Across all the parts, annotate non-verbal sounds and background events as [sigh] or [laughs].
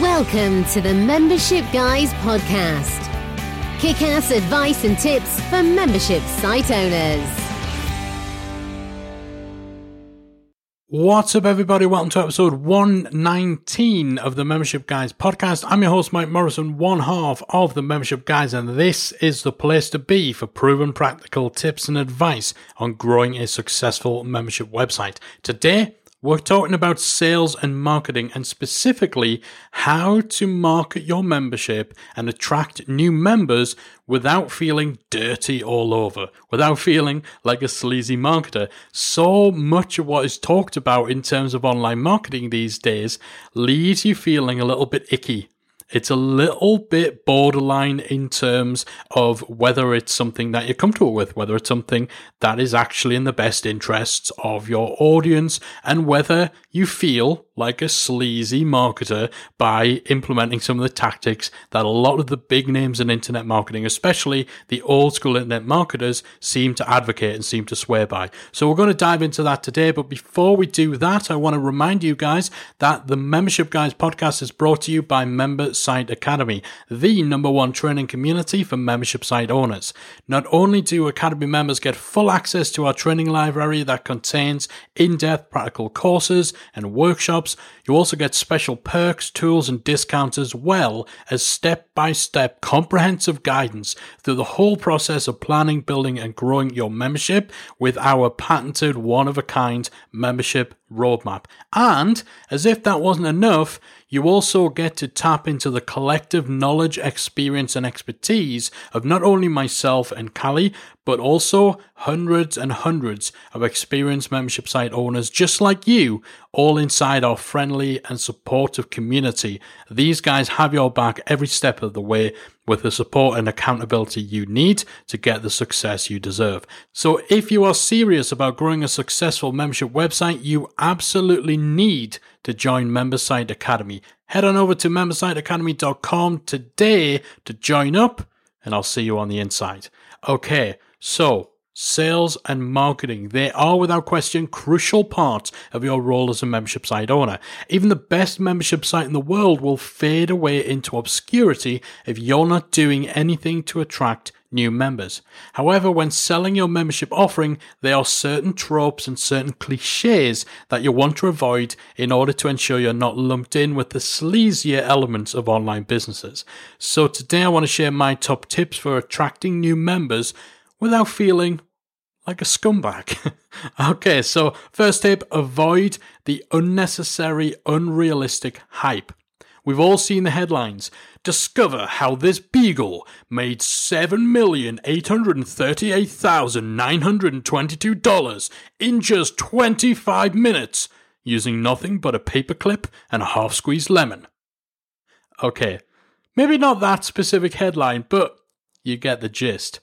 Welcome to the Membership Guys podcast. Kick ass advice and tips for membership site owners. What's up, everybody? Welcome to episode 119 of the Membership Guys podcast. I'm your host, Mike Morrison, one half of the Membership Guys, and this is the place to be for proven practical tips and advice on growing a successful membership website. Today, we're talking about sales and marketing and specifically how to market your membership and attract new members without feeling dirty all over, without feeling like a sleazy marketer. So much of what is talked about in terms of online marketing these days leaves you feeling a little bit icky it's a little bit borderline in terms of whether it's something that you're comfortable with, whether it's something that is actually in the best interests of your audience, and whether you feel like a sleazy marketer by implementing some of the tactics that a lot of the big names in internet marketing, especially the old school internet marketers, seem to advocate and seem to swear by. So we're going to dive into that today. But before we do that, I want to remind you guys that the Membership Guys podcast is brought to you by Member Site Academy, the number one training community for membership site owners. Not only do Academy members get full access to our training library that contains in depth practical courses and workshops you also get special perks, tools, and discounts as well as step by step comprehensive guidance through the whole process of planning, building, and growing your membership with our patented one of a kind membership roadmap. And as if that wasn't enough, you also get to tap into the collective knowledge, experience, and expertise of not only myself and Callie, but also hundreds and hundreds of experienced membership site owners just like you, all inside our friendly and supportive community. These guys have your back every step of the way with the support and accountability you need to get the success you deserve. So if you are serious about growing a successful membership website, you absolutely need to join MemberSite Academy. Head on over to membersiteacademy.com today to join up and I'll see you on the inside. Okay, so Sales and marketing, they are without question crucial parts of your role as a membership site owner. Even the best membership site in the world will fade away into obscurity if you're not doing anything to attract new members. However, when selling your membership offering, there are certain tropes and certain cliches that you want to avoid in order to ensure you're not lumped in with the sleazier elements of online businesses. So today I want to share my top tips for attracting new members without feeling like a scumbag. [laughs] okay, so first tip avoid the unnecessary, unrealistic hype. We've all seen the headlines. Discover how this beagle made $7,838,922 in just 25 minutes using nothing but a paperclip and a half squeezed lemon. Okay, maybe not that specific headline, but you get the gist.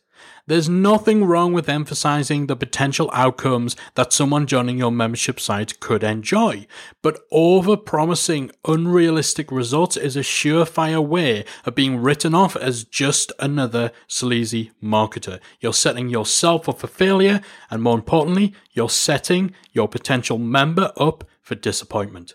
There's nothing wrong with emphasizing the potential outcomes that someone joining your membership site could enjoy, but over promising unrealistic results is a surefire way of being written off as just another sleazy marketer. You're setting yourself up for failure, and more importantly, you're setting your potential member up for disappointment.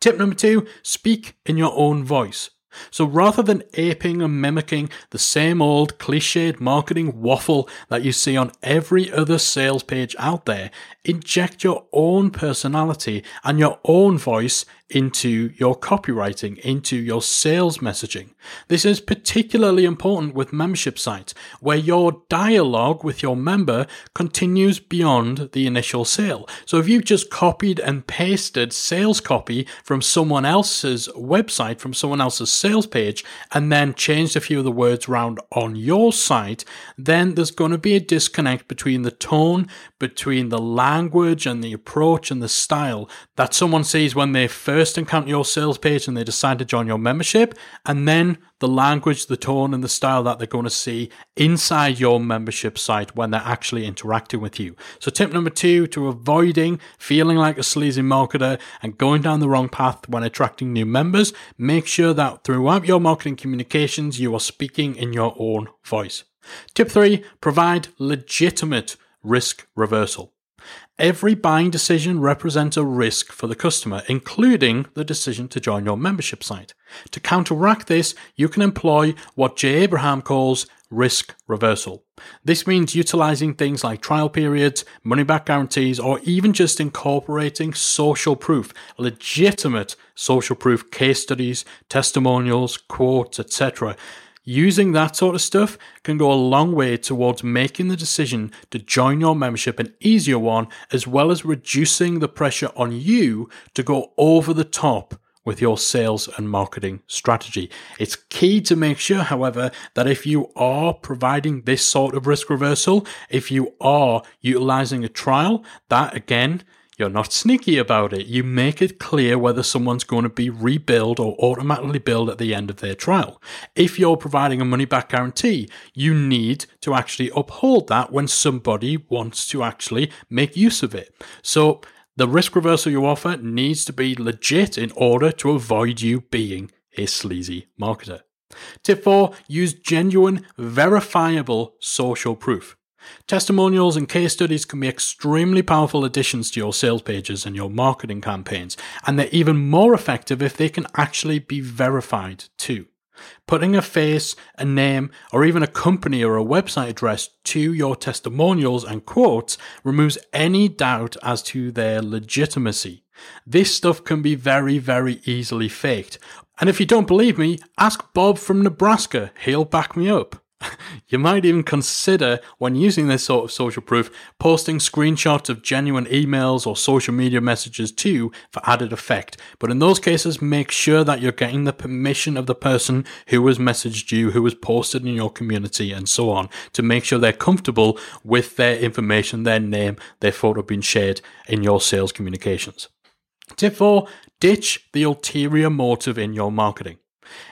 Tip number two speak in your own voice. So rather than aping and mimicking the same old cliched marketing waffle that you see on every other sales page out there, inject your own personality and your own voice into your copywriting, into your sales messaging. This is particularly important with membership sites where your dialogue with your member continues beyond the initial sale. So if you've just copied and pasted sales copy from someone else's website, from someone else's sales page, and then changed a few of the words around on your site, then there's going to be a disconnect between the tone, between the language and the approach and the style that someone sees when they first encounter your sales page and they decide to join your membership, and then the language, the tone, and the style that they're going to see inside your membership site when they're actually interacting with you. So, tip number two to avoiding feeling like a sleazy marketer and going down the wrong path when attracting new members, make sure that throughout your marketing communications, you are speaking in your own voice. Tip three provide legitimate risk reversal. Every buying decision represents a risk for the customer, including the decision to join your membership site. To counteract this, you can employ what Jay Abraham calls risk reversal. This means utilizing things like trial periods, money back guarantees, or even just incorporating social proof, legitimate social proof case studies, testimonials, quotes, etc. Using that sort of stuff can go a long way towards making the decision to join your membership an easier one, as well as reducing the pressure on you to go over the top with your sales and marketing strategy. It's key to make sure, however, that if you are providing this sort of risk reversal, if you are utilizing a trial, that again, you're not sneaky about it. You make it clear whether someone's going to be rebuild or automatically billed at the end of their trial. If you're providing a money back guarantee, you need to actually uphold that when somebody wants to actually make use of it. So the risk reversal you offer needs to be legit in order to avoid you being a sleazy marketer. Tip four, use genuine, verifiable social proof. Testimonials and case studies can be extremely powerful additions to your sales pages and your marketing campaigns, and they're even more effective if they can actually be verified too. Putting a face, a name, or even a company or a website address to your testimonials and quotes removes any doubt as to their legitimacy. This stuff can be very, very easily faked. And if you don't believe me, ask Bob from Nebraska. He'll back me up. You might even consider, when using this sort of social proof, posting screenshots of genuine emails or social media messages too for added effect. But in those cases, make sure that you're getting the permission of the person who has messaged you, who has posted in your community, and so on, to make sure they're comfortable with their information, their name, their photo being shared in your sales communications. Tip four ditch the ulterior motive in your marketing.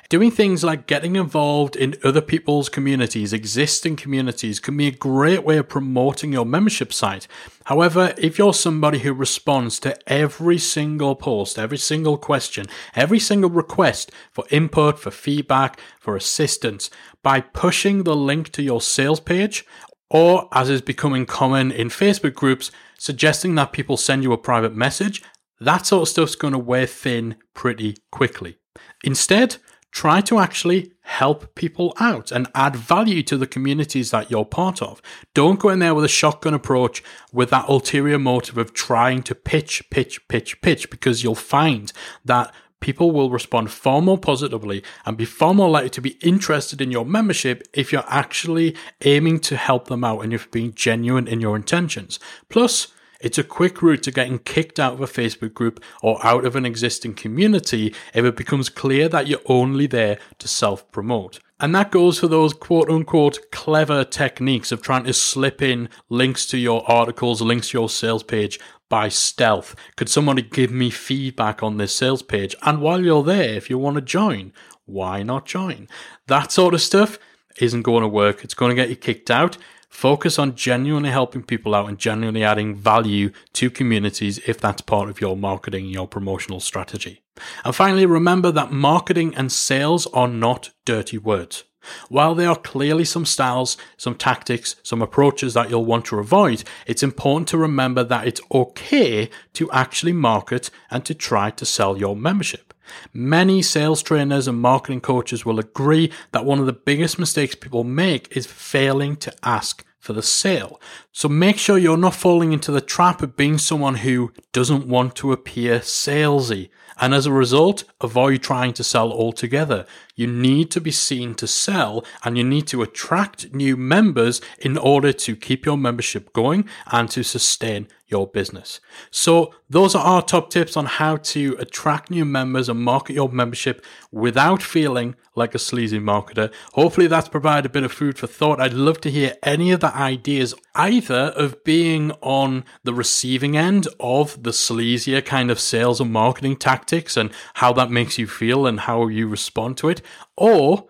Doing things like getting involved in other people's communities, existing communities, can be a great way of promoting your membership site. However, if you're somebody who responds to every single post, every single question, every single request for input, for feedback, for assistance, by pushing the link to your sales page, or as is becoming common in Facebook groups, suggesting that people send you a private message, that sort of stuff's going to wear thin pretty quickly. Instead, try to actually help people out and add value to the communities that you're part of. Don't go in there with a shotgun approach with that ulterior motive of trying to pitch, pitch, pitch, pitch, because you'll find that people will respond far more positively and be far more likely to be interested in your membership if you're actually aiming to help them out and you're being genuine in your intentions. Plus, it's a quick route to getting kicked out of a Facebook group or out of an existing community if it becomes clear that you're only there to self promote. And that goes for those quote unquote clever techniques of trying to slip in links to your articles, links to your sales page by stealth. Could somebody give me feedback on this sales page? And while you're there, if you want to join, why not join? That sort of stuff isn't going to work. It's going to get you kicked out. Focus on genuinely helping people out and genuinely adding value to communities if that's part of your marketing, your promotional strategy. And finally, remember that marketing and sales are not dirty words. While there are clearly some styles, some tactics, some approaches that you'll want to avoid, it's important to remember that it's okay to actually market and to try to sell your membership. Many sales trainers and marketing coaches will agree that one of the biggest mistakes people make is failing to ask for the sale. So make sure you're not falling into the trap of being someone who doesn't want to appear salesy. And as a result, avoid trying to sell altogether. You need to be seen to sell and you need to attract new members in order to keep your membership going and to sustain your business. So those are our top tips on how to attract new members and market your membership without feeling like a sleazy marketer. Hopefully that's provided a bit of food for thought. I'd love to hear any of the ideas either of being on the receiving end of the sleazier kind of sales and marketing tactics and how that makes you feel and how you respond to it or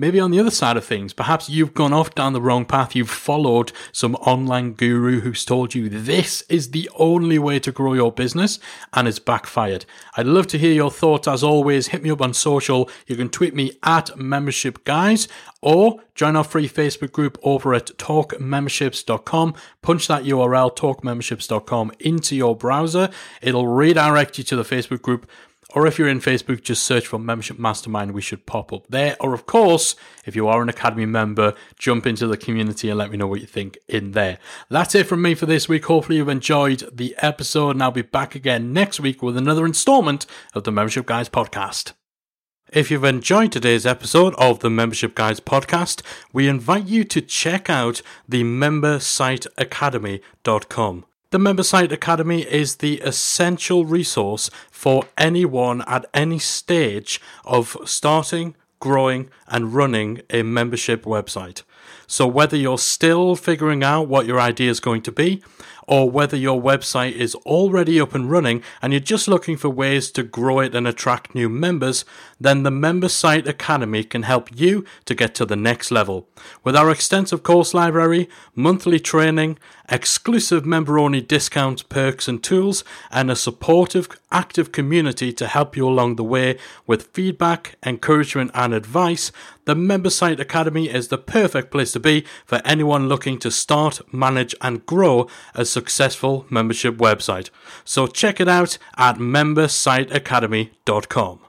Maybe on the other side of things, perhaps you've gone off down the wrong path. You've followed some online guru who's told you this is the only way to grow your business and it's backfired. I'd love to hear your thoughts. As always, hit me up on social. You can tweet me at membership guys or join our free Facebook group over at talkmemberships.com. Punch that URL, talkmemberships.com, into your browser. It'll redirect you to the Facebook group or if you're in Facebook, just search for Membership Mastermind. We should pop up there. Or, of course, if you are an Academy member, jump into the community and let me know what you think in there. That's it from me for this week. Hopefully, you've enjoyed the episode, and I'll be back again next week with another installment of the Membership Guys podcast. If you've enjoyed today's episode of the Membership Guys podcast, we invite you to check out the membersiteacademy.com. The Member Site Academy is the essential resource for anyone at any stage of starting, growing, and running a membership website. So, whether you're still figuring out what your idea is going to be, or whether your website is already up and running and you're just looking for ways to grow it and attract new members, then the Member Site Academy can help you to get to the next level. With our extensive course library, monthly training, exclusive member only discounts, perks, and tools, and a supportive, active community to help you along the way with feedback, encouragement, and advice, the Member Site Academy is the perfect place to be for anyone looking to start, manage, and grow a successful membership website. So check it out at membersiteacademy.com.